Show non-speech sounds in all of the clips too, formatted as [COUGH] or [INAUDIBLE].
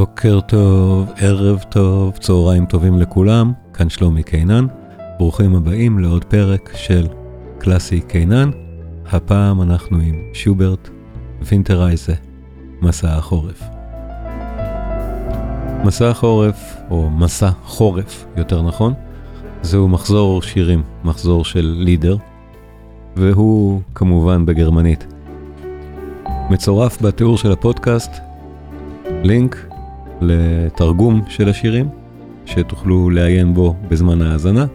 בוקר טוב, ערב טוב, צהריים טובים לכולם, כאן שלומי קינן. ברוכים הבאים לעוד פרק של קלאסי קינן. הפעם אנחנו עם שוברט וינטרייזה, מסע החורף. מסע החורף, או מסע חורף, יותר נכון, זהו מחזור שירים, מחזור של לידר, והוא כמובן בגרמנית. מצורף בתיאור של הפודקאסט לינק לתרגום של השירים, שתוכלו לעיין בו בזמן ההאזנה.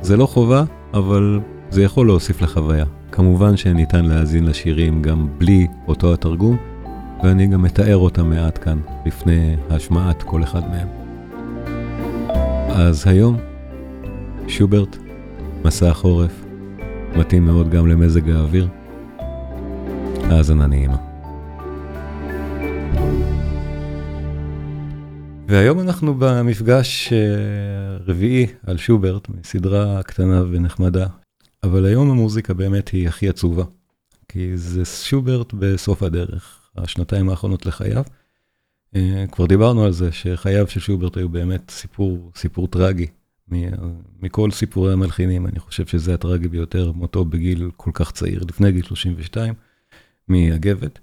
זה לא חובה, אבל זה יכול להוסיף לחוויה. כמובן שניתן להאזין לשירים גם בלי אותו התרגום, ואני גם מתאר אותם מעט כאן, לפני השמעת כל אחד מהם. אז היום, שוברט, מסע החורף, מתאים מאוד גם למזג האוויר. האזנה נעימה. והיום אנחנו במפגש רביעי על שוברט, מסדרה קטנה ונחמדה, אבל היום המוזיקה באמת היא הכי עצובה, כי זה שוברט בסוף הדרך, השנתיים האחרונות לחייו. כבר דיברנו על זה שחייו של שוברט היו באמת סיפור, סיפור טרגי. מכל סיפורי המלחינים, אני חושב שזה הטרגי ביותר, מותו בגיל כל כך צעיר, לפני גיל 32, מאגבת.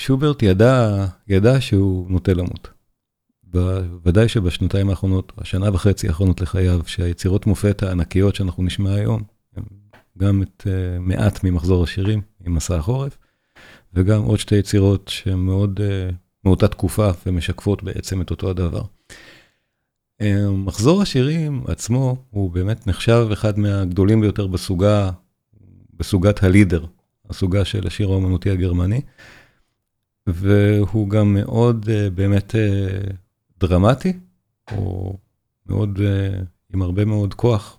שוברט ידע, ידע שהוא נוטה למות. בוודאי שבשנתיים האחרונות, השנה וחצי האחרונות לחייו, שהיצירות מופת הענקיות שאנחנו נשמע היום, גם את uh, מעט ממחזור השירים עם מסע החורף, וגם עוד שתי יצירות שהן מאוד uh, מאותה תקופה ומשקפות בעצם את אותו הדבר. Uh, מחזור השירים עצמו הוא באמת נחשב אחד מהגדולים ביותר בסוגה, בסוגת הלידר, הסוגה של השיר האומנותי הגרמני. והוא גם מאוד uh, באמת uh, דרמטי, או מאוד, uh, עם הרבה מאוד כוח.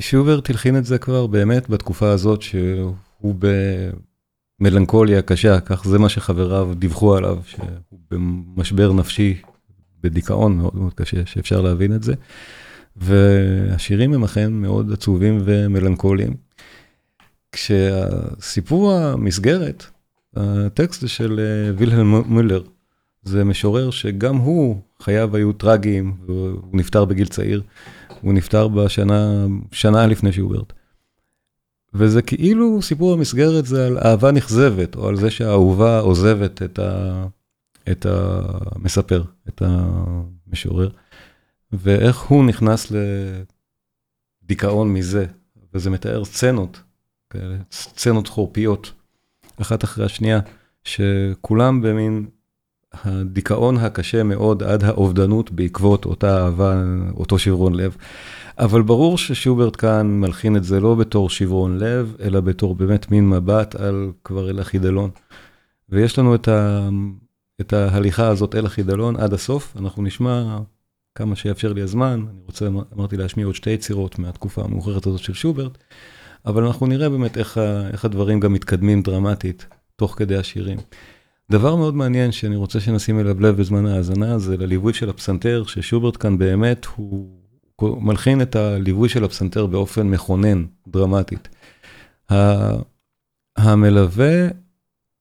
שוברט הלחין את זה כבר באמת בתקופה הזאת שהוא במלנכוליה קשה, כך זה מה שחבריו דיווחו עליו, שהוא במשבר נפשי, בדיכאון מאוד מאוד קשה, שאפשר להבין את זה. והשירים הם אכן מאוד עצובים ומלנכוליים. כשהסיפור המסגרת, הטקסט של אה, וילהלם מולר, זה משורר שגם הוא, חייו היו טרגיים, והוא נפטר בגיל צעיר, הוא נפטר בשנה, שנה לפני שוברט. וזה כאילו סיפור המסגרת זה על אהבה נכזבת, או על זה שהאהובה עוזבת את, ה, את המספר, את המשורר, ואיך הוא נכנס לדיכאון מזה, וזה מתאר סצנות סצנות חורפיות, אחת אחרי השנייה, שכולם במין הדיכאון הקשה מאוד עד האובדנות בעקבות אותה אהבה, אותו שברון לב. אבל ברור ששוברט כאן מלחין את זה לא בתור שברון לב, אלא בתור באמת מין מבט על כבר אל החידלון. ויש לנו את, ה, את ההליכה הזאת אל החידלון עד הסוף, אנחנו נשמע כמה שיאפשר לי הזמן, אני רוצה, אמרתי להשמיע עוד שתי יצירות מהתקופה המאוחרת הזאת של שוברט. אבל אנחנו נראה באמת איך, איך הדברים גם מתקדמים דרמטית תוך כדי השירים. דבר מאוד מעניין שאני רוצה שנשים אליו לב בזמן ההאזנה, זה לליווי של הפסנתר, ששוברט כאן באמת, הוא מלחין את הליווי של הפסנתר באופן מכונן, דרמטית. המלווה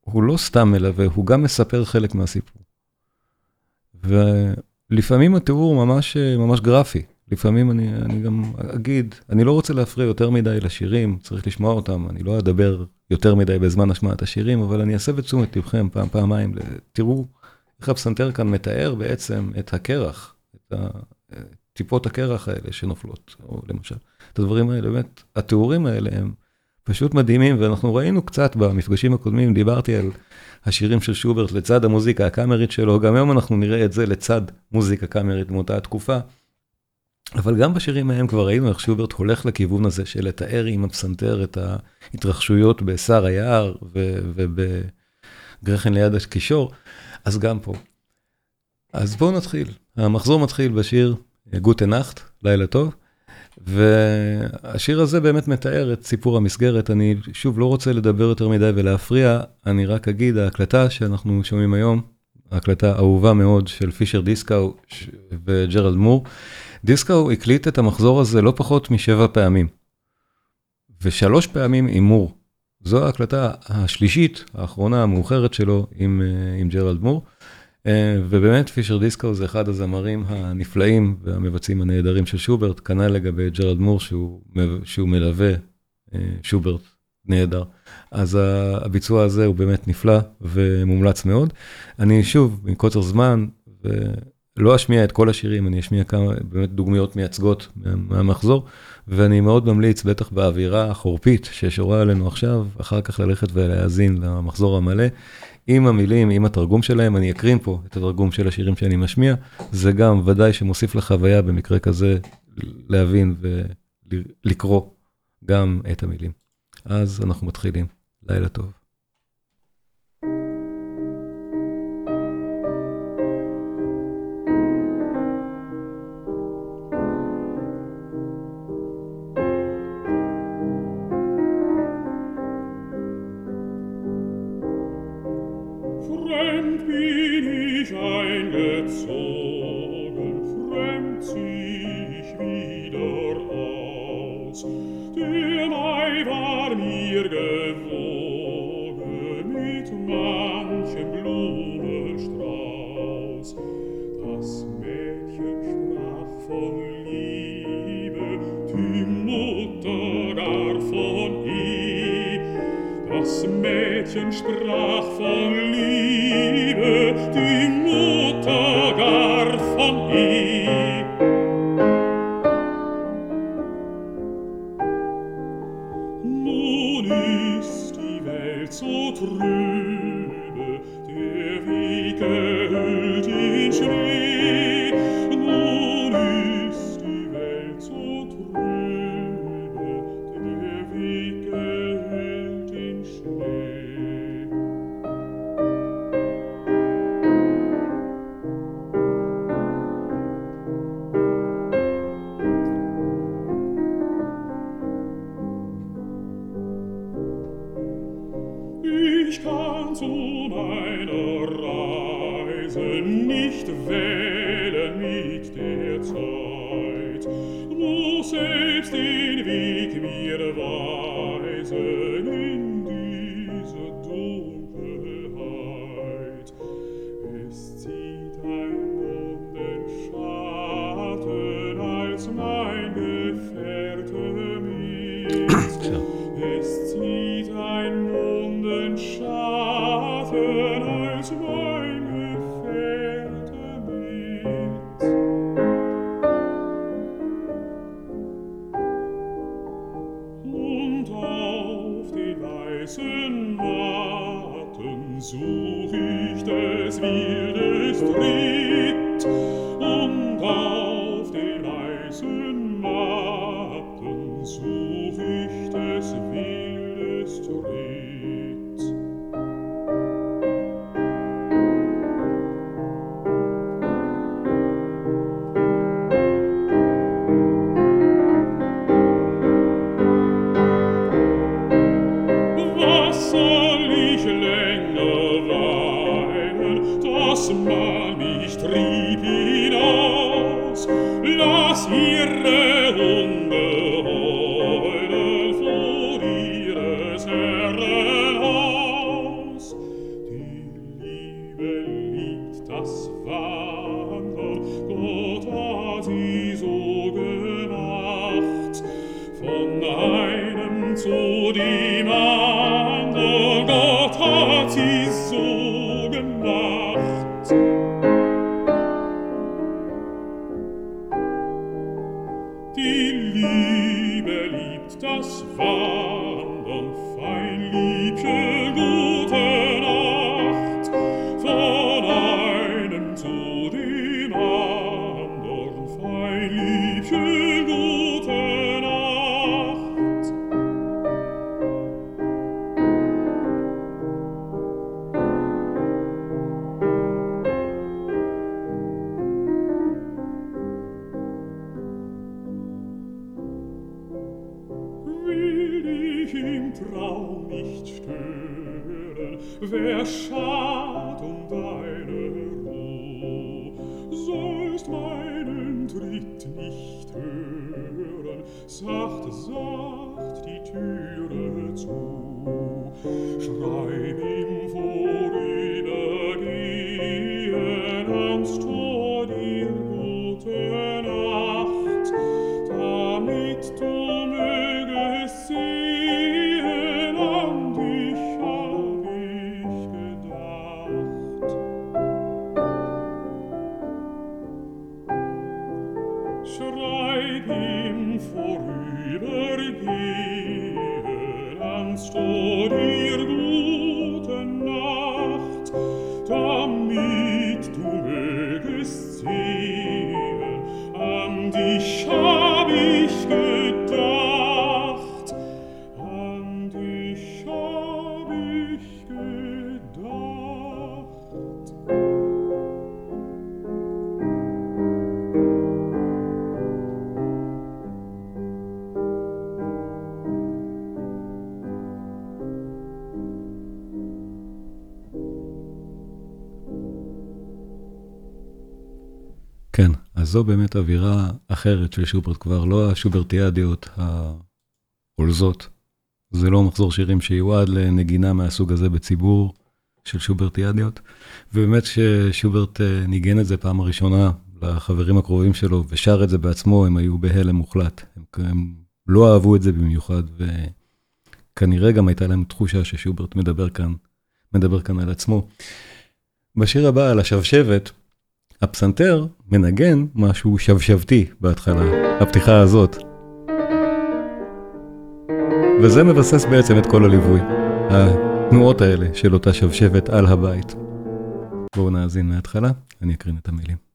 הוא לא סתם מלווה, הוא גם מספר חלק מהסיפור. ולפעמים התיאור ממש, ממש גרפי. לפעמים אני, אני גם אגיד, אני לא רוצה להפריע יותר מדי לשירים, צריך לשמוע אותם, אני לא אדבר יותר מדי בזמן השמעת השירים, אבל אני אסב את תשומת לבכם פעם, פעמיים, תראו איך הפסנתר כאן מתאר בעצם את הקרח, את טיפות הקרח האלה שנופלות, או למשל, את הדברים האלה, באמת, התיאורים האלה הם פשוט מדהימים, ואנחנו ראינו קצת במפגשים הקודמים, דיברתי על השירים של שוברט לצד המוזיקה הקאמרית שלו, גם היום אנחנו נראה את זה לצד מוזיקה קאמרית מאותה התקופה. אבל גם בשירים מהם כבר ראינו איך שוברט הולך לכיוון הזה של לתאר עם הפסנתר את ההתרחשויות בשר היער ובגרחן ליד הקישור, אז גם פה. אז בואו נתחיל. המחזור מתחיל בשיר גוטה נכט, לילה טוב, והשיר הזה באמת מתאר את סיפור המסגרת. אני שוב לא רוצה לדבר יותר מדי ולהפריע, אני רק אגיד, ההקלטה שאנחנו שומעים היום, ההקלטה אהובה מאוד של פישר דיסקאו וג'רלד מור, דיסקו הקליט את המחזור הזה לא פחות משבע פעמים. ושלוש פעמים הימור. זו ההקלטה השלישית, האחרונה, המאוחרת שלו עם ג'רלד מור. ובאמת פישר דיסקו זה אחד הזמרים הנפלאים והמבצעים הנהדרים של שוברט, כנ"ל לגבי ג'רלד מור שהוא מלווה שוברט נהדר. אז הביצוע הזה הוא באמת נפלא ומומלץ מאוד. אני שוב, מקוצר זמן, ולא אשמיע את כל השירים, אני אשמיע כמה באמת דוגמיות מייצגות מהמחזור, ואני מאוד ממליץ, בטח באווירה החורפית ששורה עלינו עכשיו, אחר כך ללכת ולהאזין למחזור המלא. עם המילים, עם התרגום שלהם, אני אקרין פה את התרגום של השירים שאני משמיע, זה גם ודאי שמוסיף לחוויה במקרה כזה להבין ולקרוא גם את המילים. אז אנחנו מתחילים, לילה טוב. Mädchen sprach von Liebe, die Mutter gar von ihm. weisen machten, so wicht es will es schad um deine Ruh, sollst meinen Tritt nicht hören, sacht, sacht die Türe zu, schreib ihm vor, זו באמת אווירה אחרת של שוברט, כבר לא השוברטיאדיות העולזות. זה לא מחזור שירים שיועד לנגינה מהסוג הזה בציבור של שוברטיאדיות. ובאמת כששוברט אה, ניגן את זה פעם הראשונה לחברים הקרובים שלו ושר את זה בעצמו, הם היו בהלם מוחלט. הם, הם לא אהבו את זה במיוחד, וכנראה גם הייתה להם תחושה ששוברט מדבר כאן, מדבר כאן על עצמו. בשיר הבא, על השבשבת, הפסנתר מנגן משהו שבשבתי בהתחלה, הפתיחה הזאת. וזה מבסס בעצם את כל הליווי, התנועות האלה של אותה שבשבת על הבית. בואו נאזין מההתחלה, אני אקרין את המילים.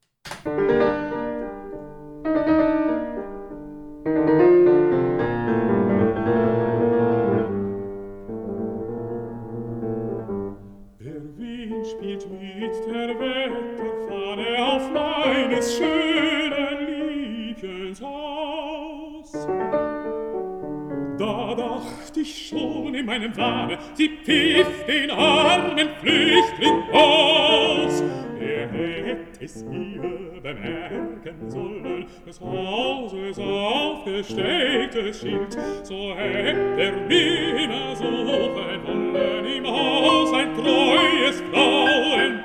tief den armen Flüchtling aus. Er hätte es mir bemerken sollen, des Hauses aufgestecktes Schild, so hätte er mir suchen wollen, im Haus ein treues Frauenbild.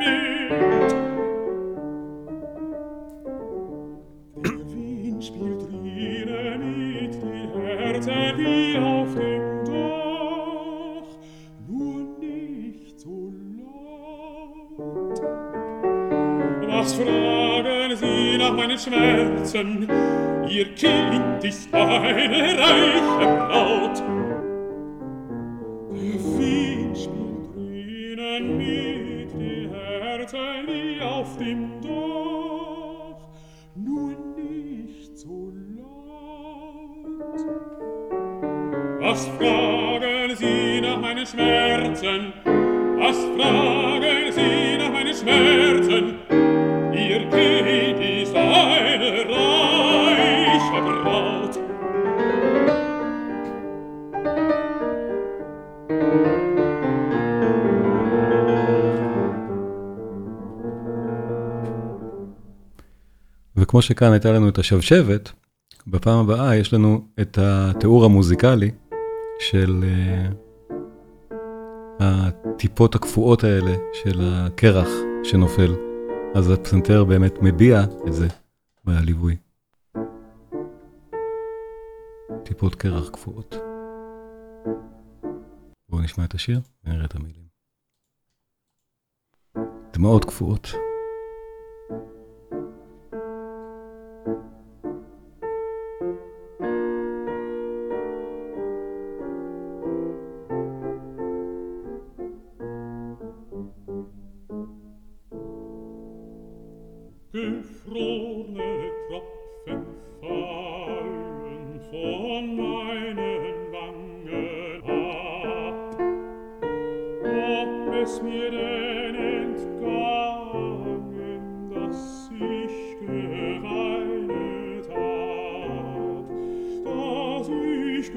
Meinen Schmerzen? Ihr Kind ist eine reiche Braut. Der Wind spielt drinnen mit die Herzen wie auf dem Dach, nur nicht so laut. Was fragen Sie nach meinen Schmerzen? Was fragen וכמו שכאן הייתה לנו את השבשבת, בפעם הבאה יש לנו את התיאור המוזיקלי של uh, הטיפות הקפואות האלה של הקרח שנופל. אז הפסנתר באמת מביע את זה בליווי. טיפות קרח קפואות. בואו נשמע את השיר ונראה את המילים. דמעות קפואות. nicht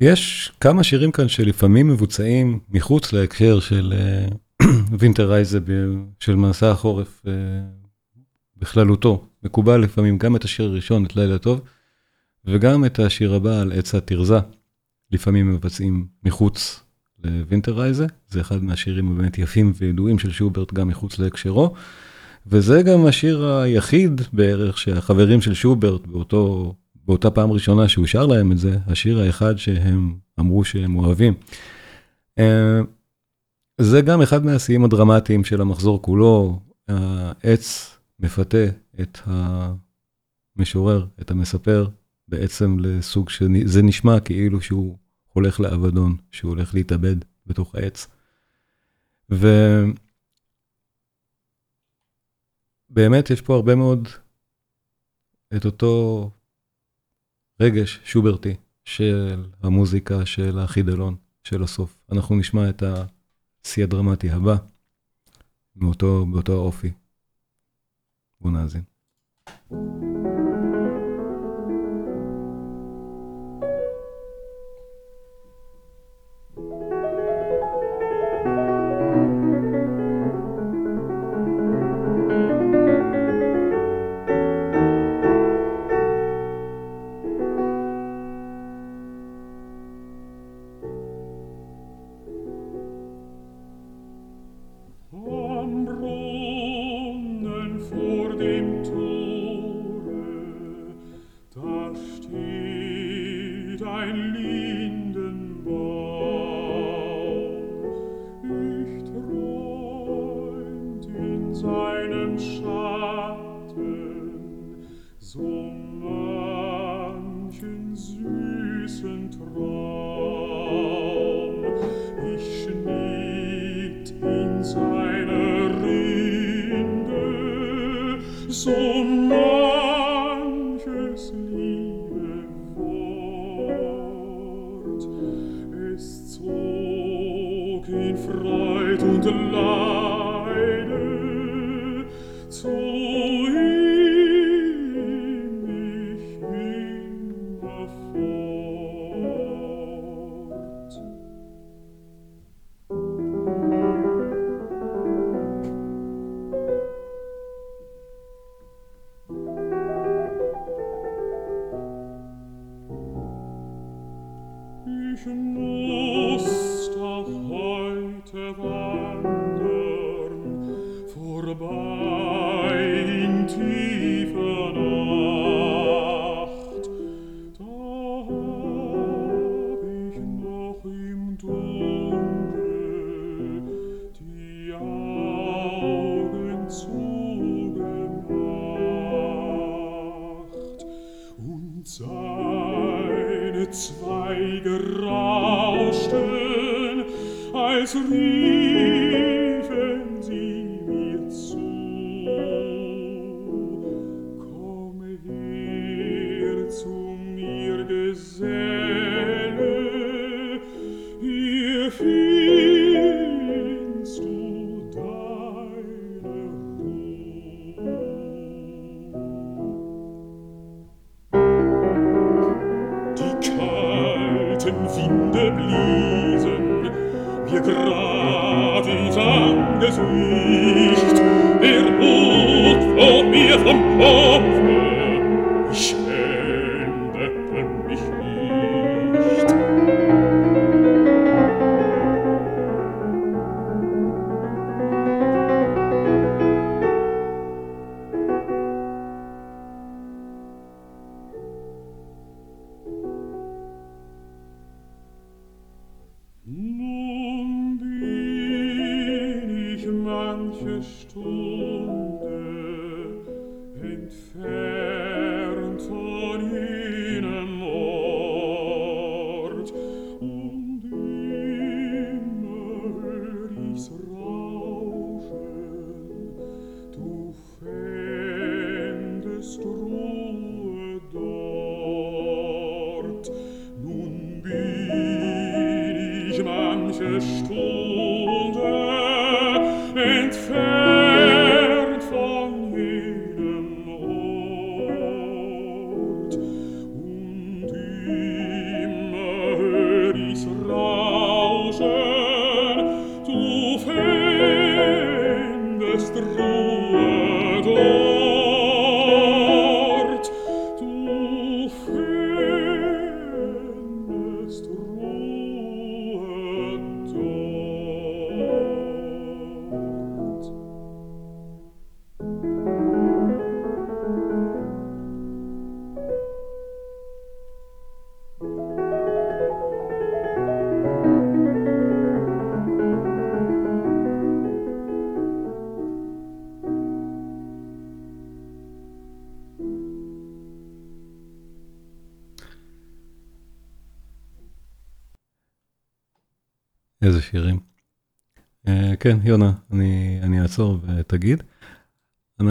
יש כמה שירים כאן שלפעמים מבוצעים מחוץ להקשר של [CLEARS THROAT] וינטר רייזה של מסע החורף אה, בכללותו. מקובל לפעמים גם את השיר הראשון, את לילה טוב, וגם את השיר הבא על עץ התרזה. לפעמים מבצעים מחוץ לווינטר רייזה, זה אחד מהשירים הבאמת יפים וידועים של שוברט גם מחוץ להקשרו. וזה גם השיר היחיד בערך שהחברים של שוברט באותו, באותה פעם ראשונה שהוא שר להם את זה, השיר האחד שהם אמרו שהם אוהבים. אה, זה גם אחד מהשיאים הדרמטיים של המחזור כולו, העץ מפתה את המשורר, את המספר, בעצם לסוג שזה נשמע כאילו שהוא הולך לאבדון, שהוא הולך להתאבד בתוך העץ. ובאמת יש פה הרבה מאוד את אותו רגש שוברטי של המוזיקה, של החידלון, של הסוף. אנחנו נשמע את השיא הדרמטי הבא, מאותו, באותו האופי. בואו נאזין. Am sorriso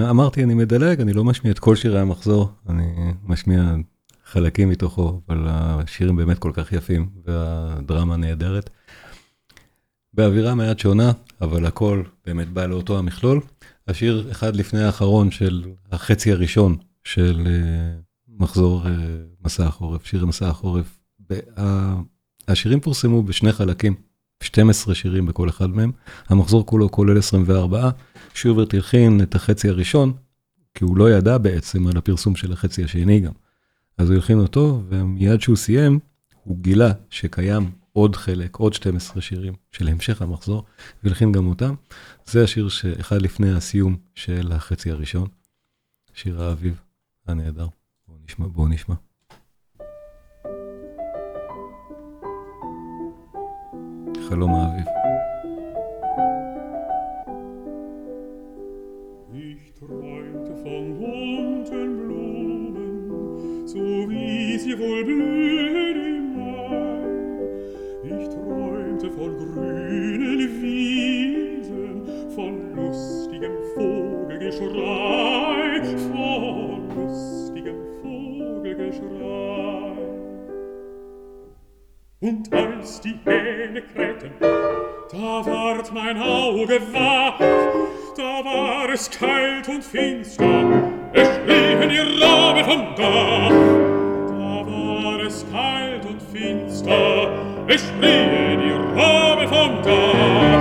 אמרתי, אני מדלג, אני לא משמיע את כל שירי המחזור, אני משמיע חלקים מתוכו, אבל השירים באמת כל כך יפים, והדרמה נהדרת. באווירה מעט שונה, אבל הכל באמת בא לאותו המכלול. השיר אחד לפני האחרון של החצי הראשון של אה, מחזור אה, מסע החורף, שיר מסע החורף. השירים פורסמו בשני חלקים. 12 שירים בכל אחד מהם, המחזור כולו כולל 24, שוברט הלחין את החצי הראשון, כי הוא לא ידע בעצם על הפרסום של החצי השני גם. אז הוא הלחין אותו, ומיד שהוא סיים, הוא גילה שקיים עוד חלק, עוד 12 שירים של המשך המחזור, והלחין גם אותם. זה השיר שאחד לפני הסיום של החצי הראשון, שיר האביב הנהדר. בואו נשמע, בואו נשמע. Ich träumte von bunten Blumen, so wie sie wohl blühen. Ich träumte von grünen Wien, von lustigem Vogelgeschrei, von lustigem Vogelgeschrei. Und als die Hände Dekreten. Da ward mein Auge wach, da war es kalt und finster, es schrien die Raben vom Dach. Da war es kalt und finster, es schrien die Raben vom Dach.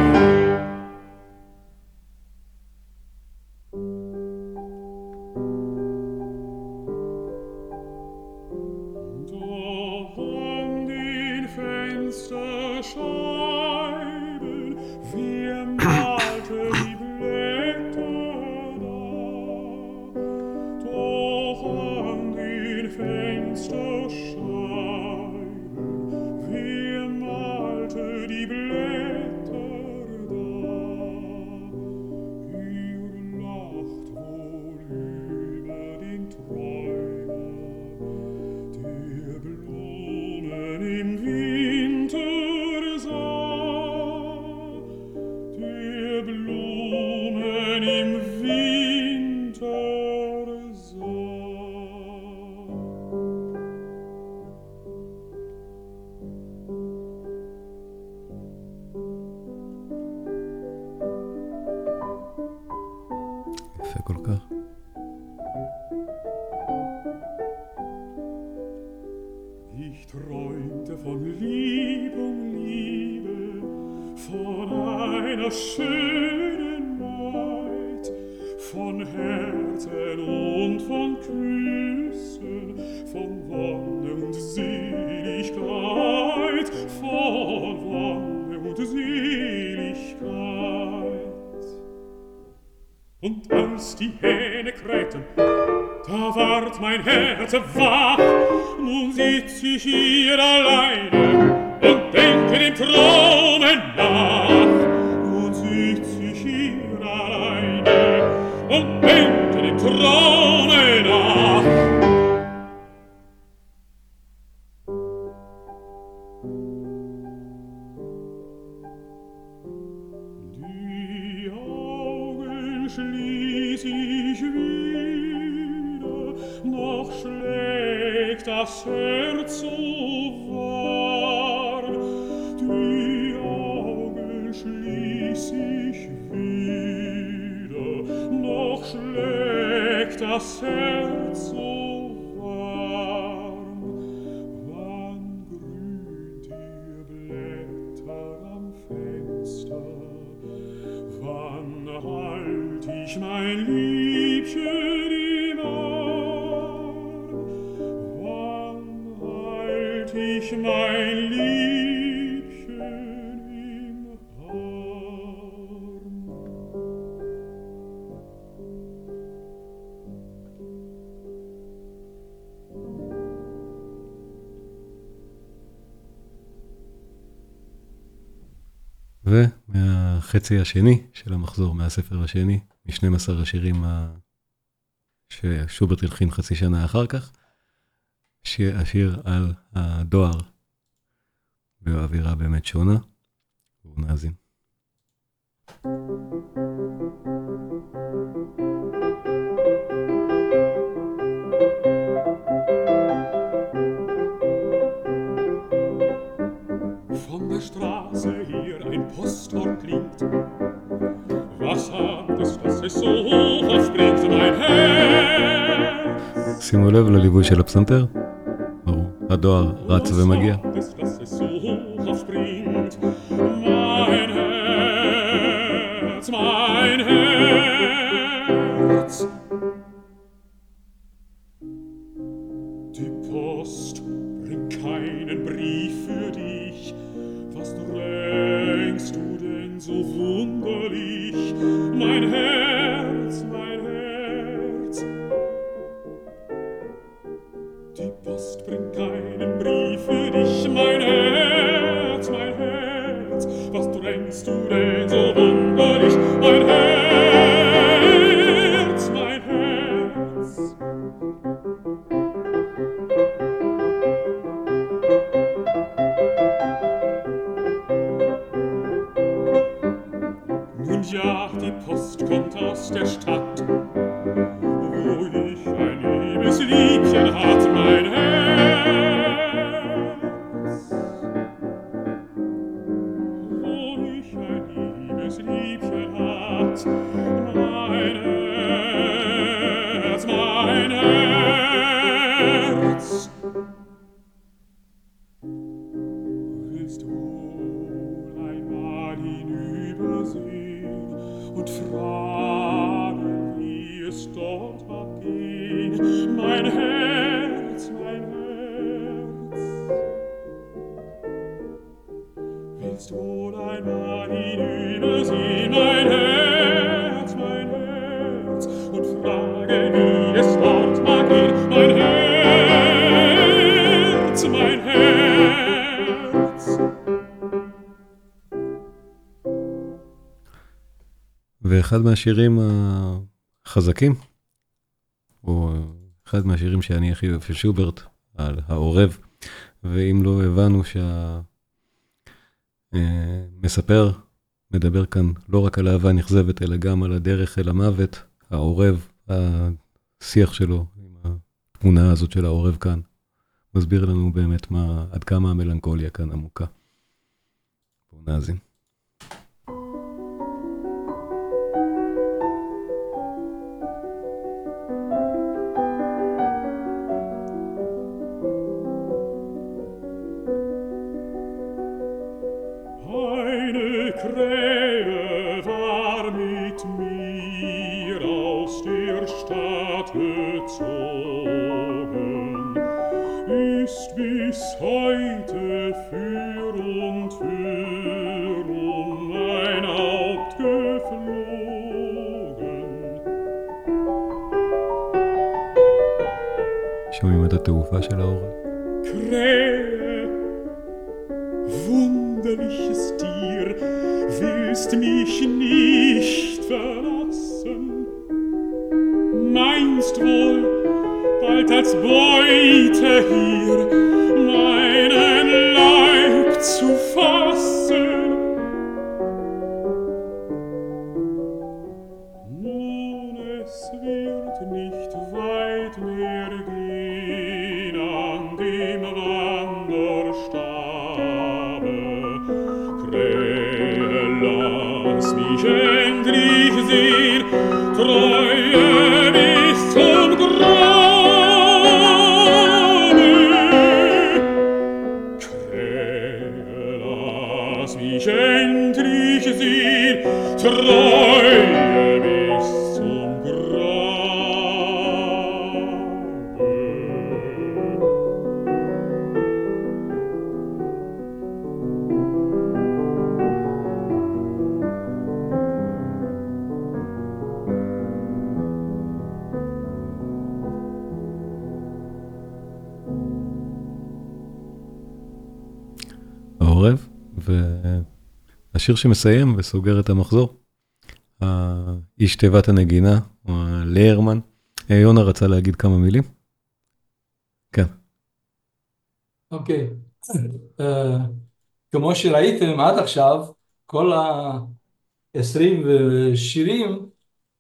To Wahrheit. bis ich wieder. Noch schlägt das Herz so החצי השני של המחזור מהספר השני, מ-12 השירים ה... ששוברט הלחין חצי שנה אחר כך, שיר, השיר על הדואר, והאווירה באמת שונה, ונאזין. שימו לב לליווי של הפסנתר, ברור, הדואר רץ ומגיע. so wunderlich, mein Herr. That's my ואחד מהשירים החזקים, הוא אחד מהשירים שאני הכי אוהב, של שוברט, על העורב. ואם לא הבנו שהמספר אה, מדבר כאן לא רק על אהבה נכזבת, אלא גם על הדרך אל המוות, העורב, השיח שלו עם התמונה הזאת של העורב כאן, מסביר לנו באמת מה, עד כמה המלנכוליה כאן עמוקה. בואו נאזין. והשיר שמסיים וסוגר את המחזור, איש תיבת הנגינה, הליירמן. אה, יונה רצה להגיד כמה מילים? כן. אוקיי. אה, כמו שראיתם עד עכשיו, כל ה-20 שירים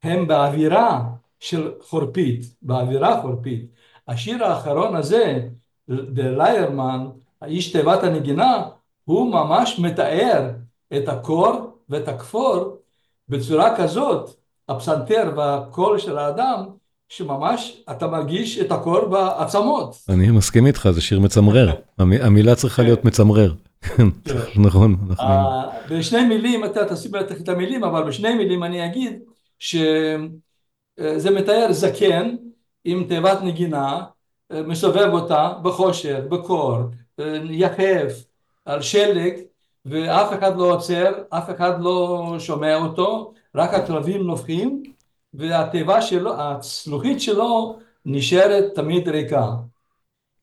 הם באווירה של חורפית, באווירה חורפית. השיר האחרון הזה, The Liarman, האיש תיבת הנגינה, הוא ממש מתאר את הקור ואת הכפור בצורה כזאת, הפסנתר והקול של האדם, שממש אתה מרגיש את הקור בעצמות. אני מסכים איתך, זה שיר מצמרר. המ- המילה צריכה להיות מצמרר. [LAUGHS] נכון, אנחנו... אה, בשני מילים, אתה תשים בטח את המילים, אבל בשני מילים אני אגיד שזה מתאר זקן עם תיבת נגינה, אה, מסובב אותה בחושך, בקור, אה, יחף, על שלג, ואף אחד לא עוצר, אף אחד לא שומע אותו, רק הכלבים נובחים, והתיבה שלו, הצלוחית שלו נשארת תמיד ריקה.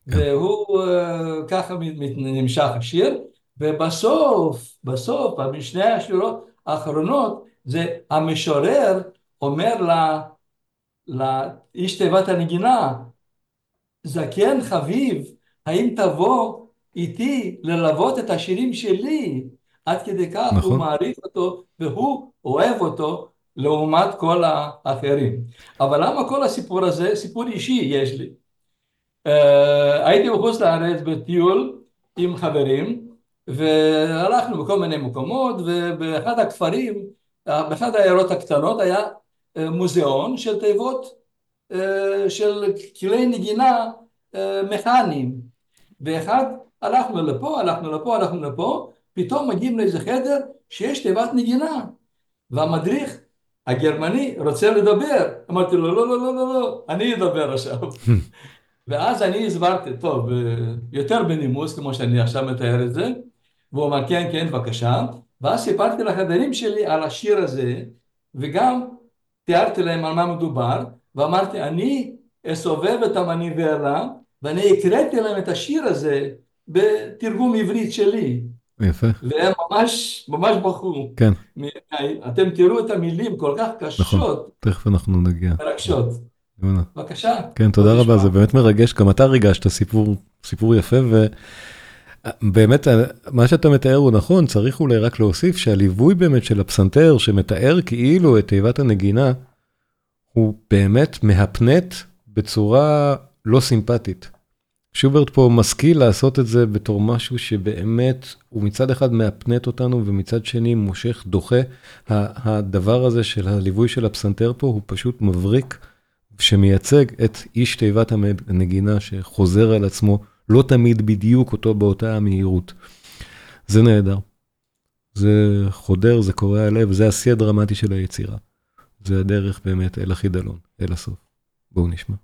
והוא אה, ככה נמשך השיר, ובסוף, בסוף, בשני השורות האחרונות, זה המשורר אומר לאיש תיבת הנגינה, זקן חביב, האם תבוא איתי ללוות את השירים שלי? עד כדי כך נכון. הוא מעריך אותו והוא אוהב אותו לעומת כל האחרים. אבל למה כל הסיפור הזה? סיפור אישי יש לי. אה, הייתי בחוץ לארץ בטיול עם חברים והלכנו בכל מיני מקומות ובאחד הכפרים, באחד העיירות הקטנות היה אה, מוזיאון של תיבות אה, של כלי נגינה מכניים ואחד הלכנו לפה, הלכנו לפה, הלכנו לפה, פתאום מגיעים לאיזה חדר שיש תיבת נגינה. והמדריך הגרמני רוצה לדבר, אמרתי לו לא לא לא לא לא, אני אדבר עכשיו. [LAUGHS] ואז אני הסברתי, טוב, יותר בנימוס, כמו שאני עכשיו מתאר את זה, והוא אמר, כן, כן, בבקשה, ואז סיפרתי לחברים שלי על השיר הזה, וגם תיארתי להם על מה מדובר, ואמרתי, אני אסובב את המניבלה, ואני הקראתי להם את השיר הזה בתרגום עברית שלי, יפה, והם ממש, ממש בכו. כן, אתם תראו את המילים כל כך קשות, תכף אנחנו נגיע. מרגשות. יונה. בבקשה. כן, תודה רבה. זה באמת מרגש, גם אתה ריגשת סיפור, סיפור יפה, ובאמת, מה שאתה מתאר הוא נכון, צריך אולי רק להוסיף שהליווי באמת של הפסנתר, שמתאר כאילו את תיבת הנגינה, הוא באמת מהפנט בצורה לא סימפטית. שוברט פה משכיל לעשות את זה בתור משהו שבאמת, הוא מצד אחד מהפנט אותנו, ומצד שני מושך, דוחה. הדבר הזה של הליווי של הפסנתר פה, הוא פשוט מבריק. שמייצג את איש תיבת הנגינה שחוזר על עצמו, לא תמיד בדיוק אותו באותה המהירות. זה נהדר. זה חודר, זה קורע לב, זה השיא הדרמטי של היצירה. זה הדרך באמת אל החידלון, אל הסוף. בואו נשמע.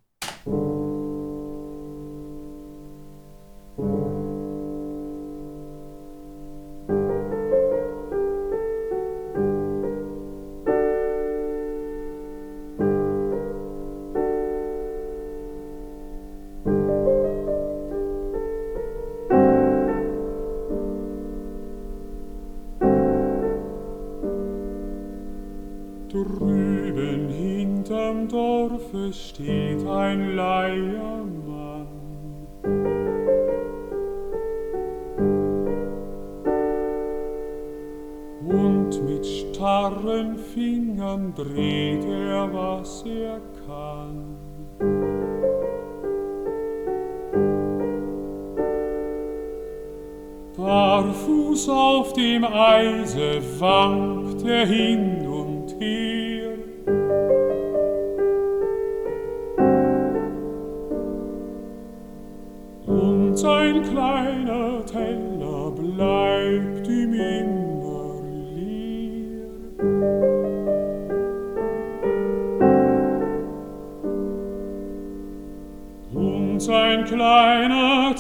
Drüben hinterm Dorfe steht ein Leiermann. Starren Fingern dreht er, was er kann. Der Fuß auf dem Eise wankt er hin und her. Und sein kleiner Teller bleibt kleiner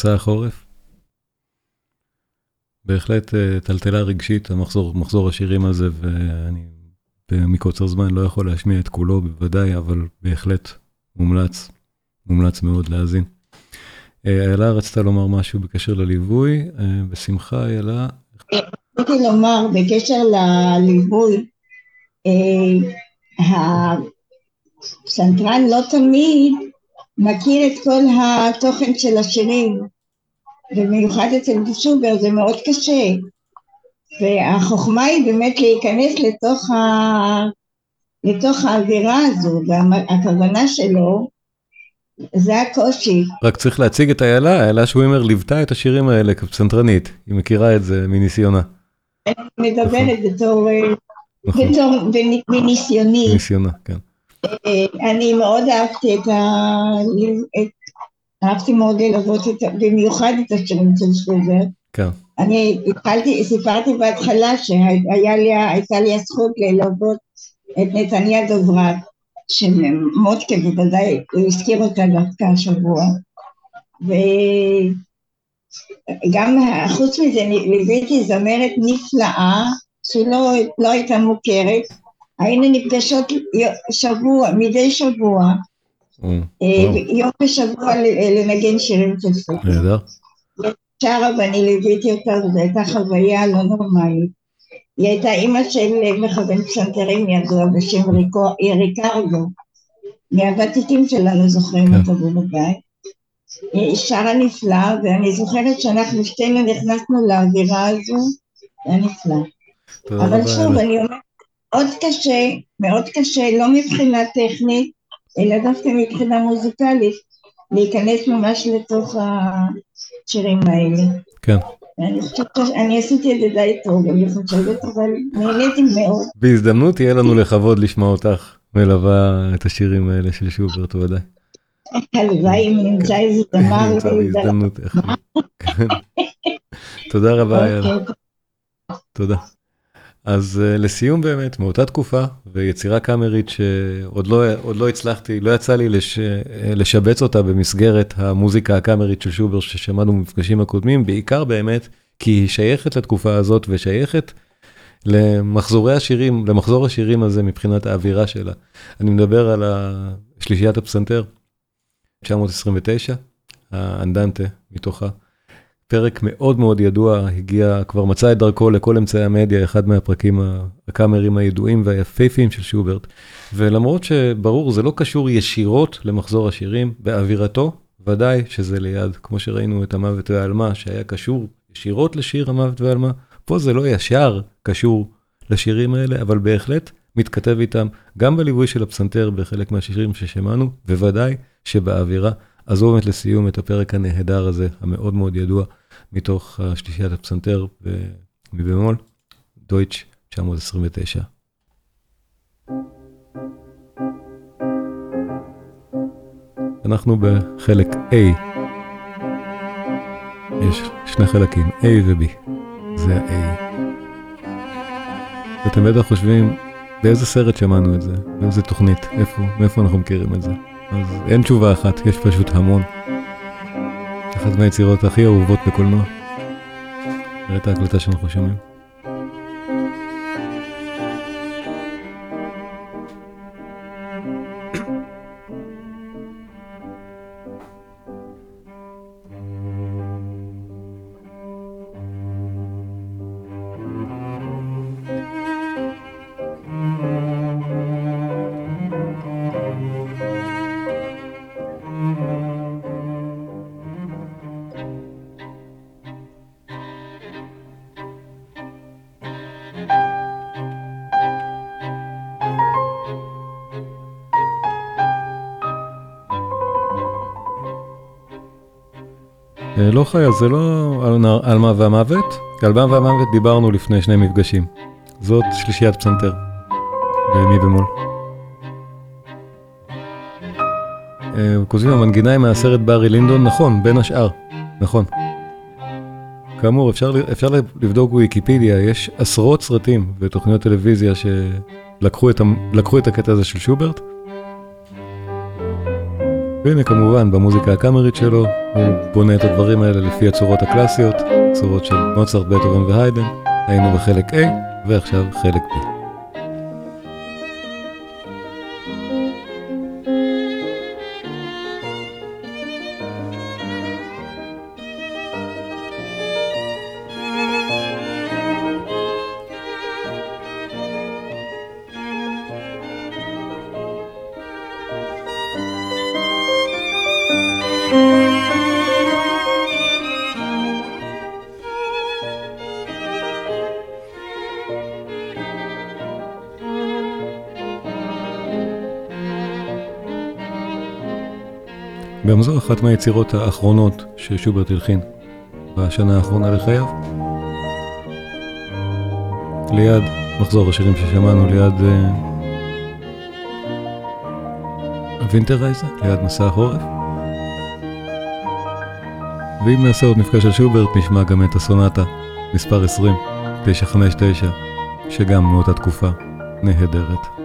מסע החורף. בהחלט אה, טלטלה רגשית, המחזור, מחזור השירים הזה, ואני מקוצר זמן לא יכול להשמיע את כולו בוודאי, אבל בהחלט מומלץ, מומלץ מאוד להאזין. אה, איילה רצתה לומר משהו בקשר לליווי, אה, בשמחה איילה. רציתי לומר בקשר לליווי, הפסנתרן לא תמיד מכיר את כל התוכן של השירים, במיוחד אצל שובר זה מאוד קשה, והחוכמה היא באמת להיכנס לתוך, ה... לתוך האווירה הזו, והכוונה שלו זה הקושי. רק צריך להציג את איילה, איילה שווימר ליוותה את השירים האלה כפסנתרנית, היא מכירה את זה מניסיונה. אני מדברת בתור, אה, נכון, בתור מניסיוני. מניסיונה, כן. אה, אני מאוד אהבתי את ה... אהבתי מאוד ללוות את... במיוחד את השירים של שובר. כן, אני התחלתי, סיפרתי בהתחלה שהייתה לי, הזכות ללוות את נתניה דוברת, שמוטקה בוודאי, הזכיר אותה דווקא השבוע. וגם חוץ מזה ליוויתי זמרת נפלאה, שלא לא הייתה מוכרת, היינו נפגשות שבוע, מדי שבוע, או, אה, וואו, יום בשבוע ל- לנגן שירים של סופי. נהדר. שרה ואני ליוויתי אותה, זו הייתה חוויה לא נורמלית. היא הייתה אימא של מכוון פסנתרים ידוע בשם ריקרדו, מהוותיקים שלנו זוכרים כן. אותו בוודאי. היא שרה נפלא, ואני זוכרת שאנחנו שתינו נכנסנו לאווירה הזו, זה היה נפלא. אבל שוב. אני אומרת, מאוד קשה, מאוד קשה, לא מבחינה טכנית, אלא דווקא מבחינה מוזיקלית, להיכנס ממש לתוך השירים האלה. כן. אני חושבת שאני עשיתי את זה די טוב, אני חושבת, אבל נהניתי מאוד. בהזדמנות יהיה לנו לכבוד לשמוע אותך מלווה את השירים האלה של שוברט ודאי. הלוואי אם נמצא איזה זמר. [LAUGHS] נמצא בהזדמנות. כן. תודה רבה, איילה. אוקיי, תודה. אז uh, לסיום באמת, מאותה תקופה, ויצירה קאמרית שעוד לא, לא הצלחתי, לא יצא לי לש, אה, לשבץ אותה במסגרת המוזיקה הקאמרית של שובר ששמענו במפגשים הקודמים, בעיקר באמת כי היא שייכת לתקופה הזאת ושייכת למחזורי השירים, למחזור השירים הזה מבחינת האווירה שלה. אני מדבר על שלישיית הפסנתר, 929, האנדנטה מתוכה. פרק מאוד מאוד ידוע, הגיע, כבר מצא את דרכו לכל אמצעי המדיה, אחד מהפרקים הקאמרים הידועים והיפהפיים של שוברט. ולמרות שברור, זה לא קשור ישירות למחזור השירים, באווירתו, ודאי שזה ליד, כמו שראינו את המוות והעלמה, שהיה קשור ישירות לשיר המוות והעלמה, פה זה לא ישר קשור לשירים האלה, אבל בהחלט מתכתב איתם, גם בליווי של הפסנתר בחלק מהשירים ששמענו, וודאי שבאווירה. אז באמת לסיום את הפרק הנהדר הזה, המאוד מאוד ידוע, מתוך שלישיית הפסנתר מבמול, דויטש 929. אנחנו בחלק A. יש שני חלקים, A ו-B. זה ה-A. ואתם בטח חושבים, באיזה סרט שמענו את זה? באיזה תוכנית? איפה? מאיפה אנחנו מכירים את זה? אז אין תשובה אחת, יש פשוט המון. אחת מהיצירות הכי אהובות בקולנוע. נראה את ההקלטה שאנחנו שומעים. לא חיה, זה לא על מה והמוות, על מה והמוות דיברנו לפני שני מפגשים. זאת שלישיית פסנתר, במי במול. כותבים המנגינה היא מהסרט בארי לינדון, נכון, בין השאר, נכון. כאמור, אפשר, אפשר לבדוק וויקיפדיה, יש עשרות סרטים ותוכניות טלוויזיה שלקחו את, את הקטע הזה של שוברט. והנה כמובן במוזיקה הקאמרית שלו הוא בונה את הדברים האלה לפי הצורות הקלאסיות, צורות של מוצרט, בטהובן והיידן, היינו בחלק A ועכשיו חלק B. גם זו אחת מהיצירות האחרונות ששוברט הלחין בשנה האחרונה לחייו. ליד מחזור השירים ששמענו, ליד הווינטרייזה, uh, ליד מסע החורף. ואם נעשה עוד מפגש של שוברט, נשמע גם את הסונטה, מספר 20, 959, שגם מאותה תקופה נהדרת.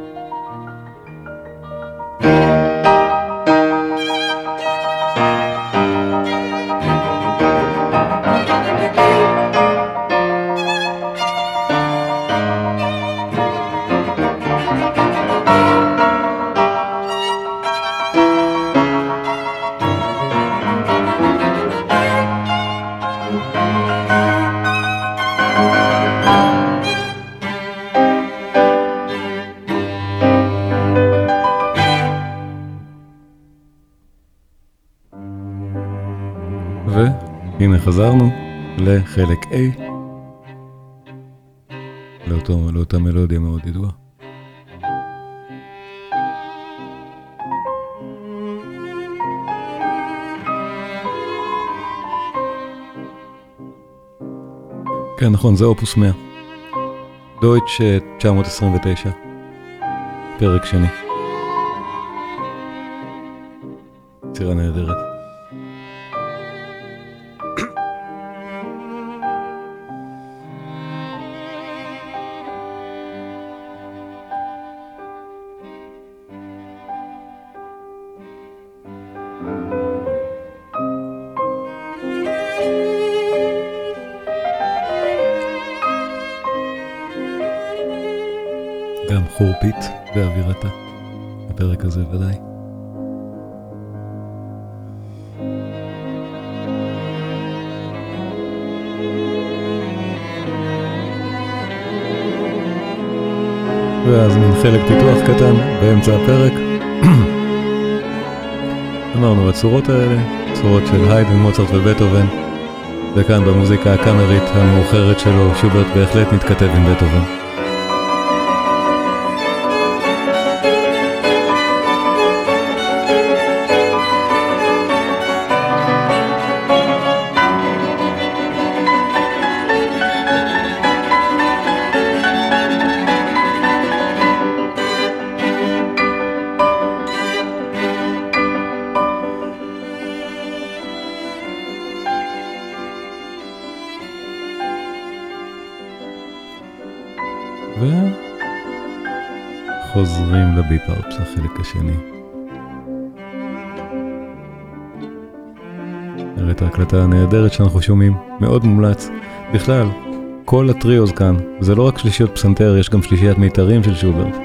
כן, נכון, זה אופוס 100. דויטש 929, פרק שני. יצירה נהדרת. חלק פיתוח קטן באמצע הפרק. [CLEARS THROAT] אמרנו, הצורות האלה, צורות של היידן, מוצרט ובטהובן, וכאן במוזיקה הקאמרית המאוחרת שלו, שוברט בהחלט מתכתב עם בטהובן. השני. את ההקלטה הנהדרת שאנחנו שומעים, מאוד מומלץ. בכלל, כל הטריוז כאן, זה לא רק שלישיות פסנתר, יש גם שלישיית מיתרים של שוברט.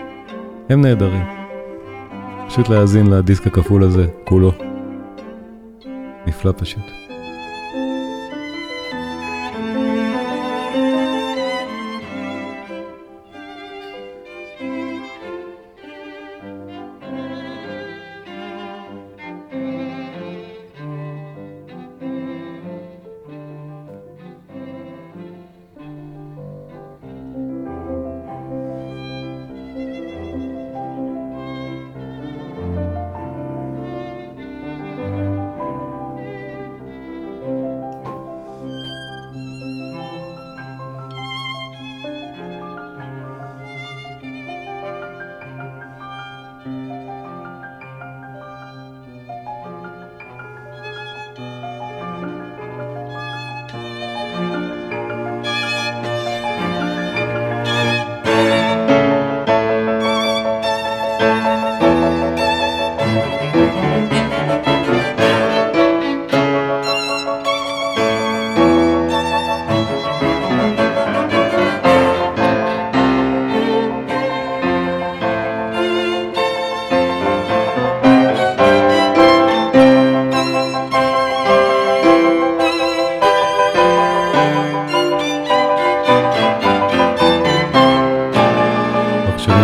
הם נהדרים. פשוט להאזין לדיסק הכפול הזה, כולו. נפלא פשוט.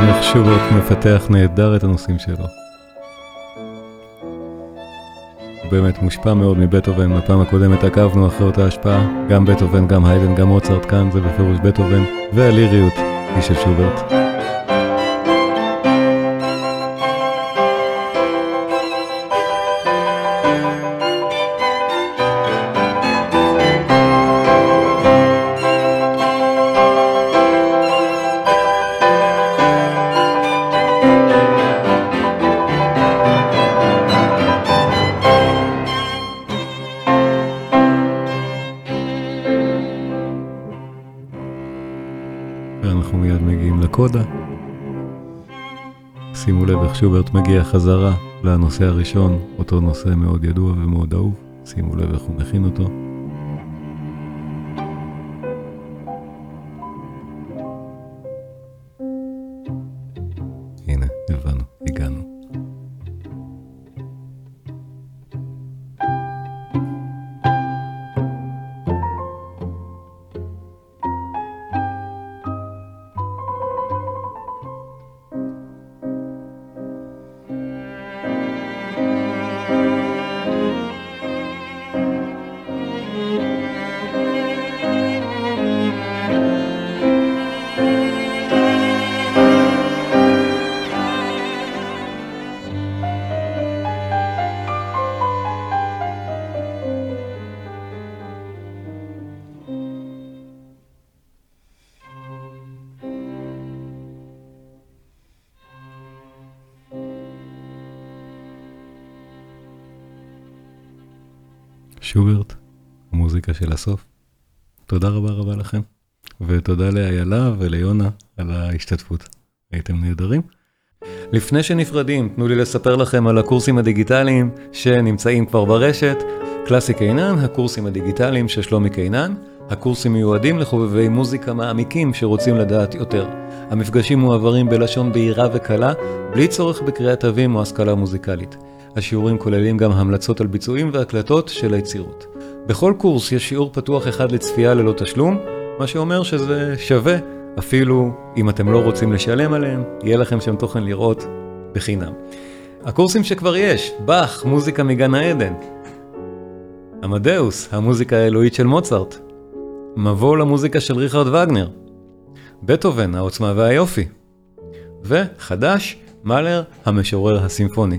איך שוברט מפתח נהדר את הנושאים שלו. הוא באמת מושפע מאוד מבטהובן, בפעם הקודמת עקבנו אחרי אותה השפעה, גם בטהובן, גם היידן, גם מוצרט כאן, זה בפירוש בטהובן, והליריות היא של שוברט. שוברט מגיע חזרה לנושא הראשון, אותו נושא מאוד ידוע ומאוד אהוב. שימו לב איך הוא מכין אותו. שוברט, המוזיקה של הסוף. תודה רבה רבה לכם, ותודה לאיילה וליונה על ההשתתפות. הייתם נהדרים. לפני שנפרדים, תנו לי לספר לכם על הקורסים הדיגיטליים שנמצאים כבר ברשת. קלאסי קינן, הקורסים הדיגיטליים של שלומי קינן. הקורסים מיועדים לחובבי מוזיקה מעמיקים שרוצים לדעת יותר. המפגשים מועברים בלשון בהירה וקלה, בלי צורך בקריאת תווים או השכלה מוזיקלית. השיעורים כוללים גם המלצות על ביצועים והקלטות של היצירות. בכל קורס יש שיעור פתוח אחד לצפייה ללא תשלום, מה שאומר שזה שווה, אפילו אם אתם לא רוצים לשלם עליהם, יהיה לכם שם תוכן לראות בחינם. הקורסים שכבר יש, באך, מוזיקה מגן העדן. עמדאוס, המוזיקה האלוהית של מוצרט. מבוא למוזיקה של ריכרד וגנר. בטהובן, העוצמה והיופי. וחדש, מאלר, המשורר הסימפוני.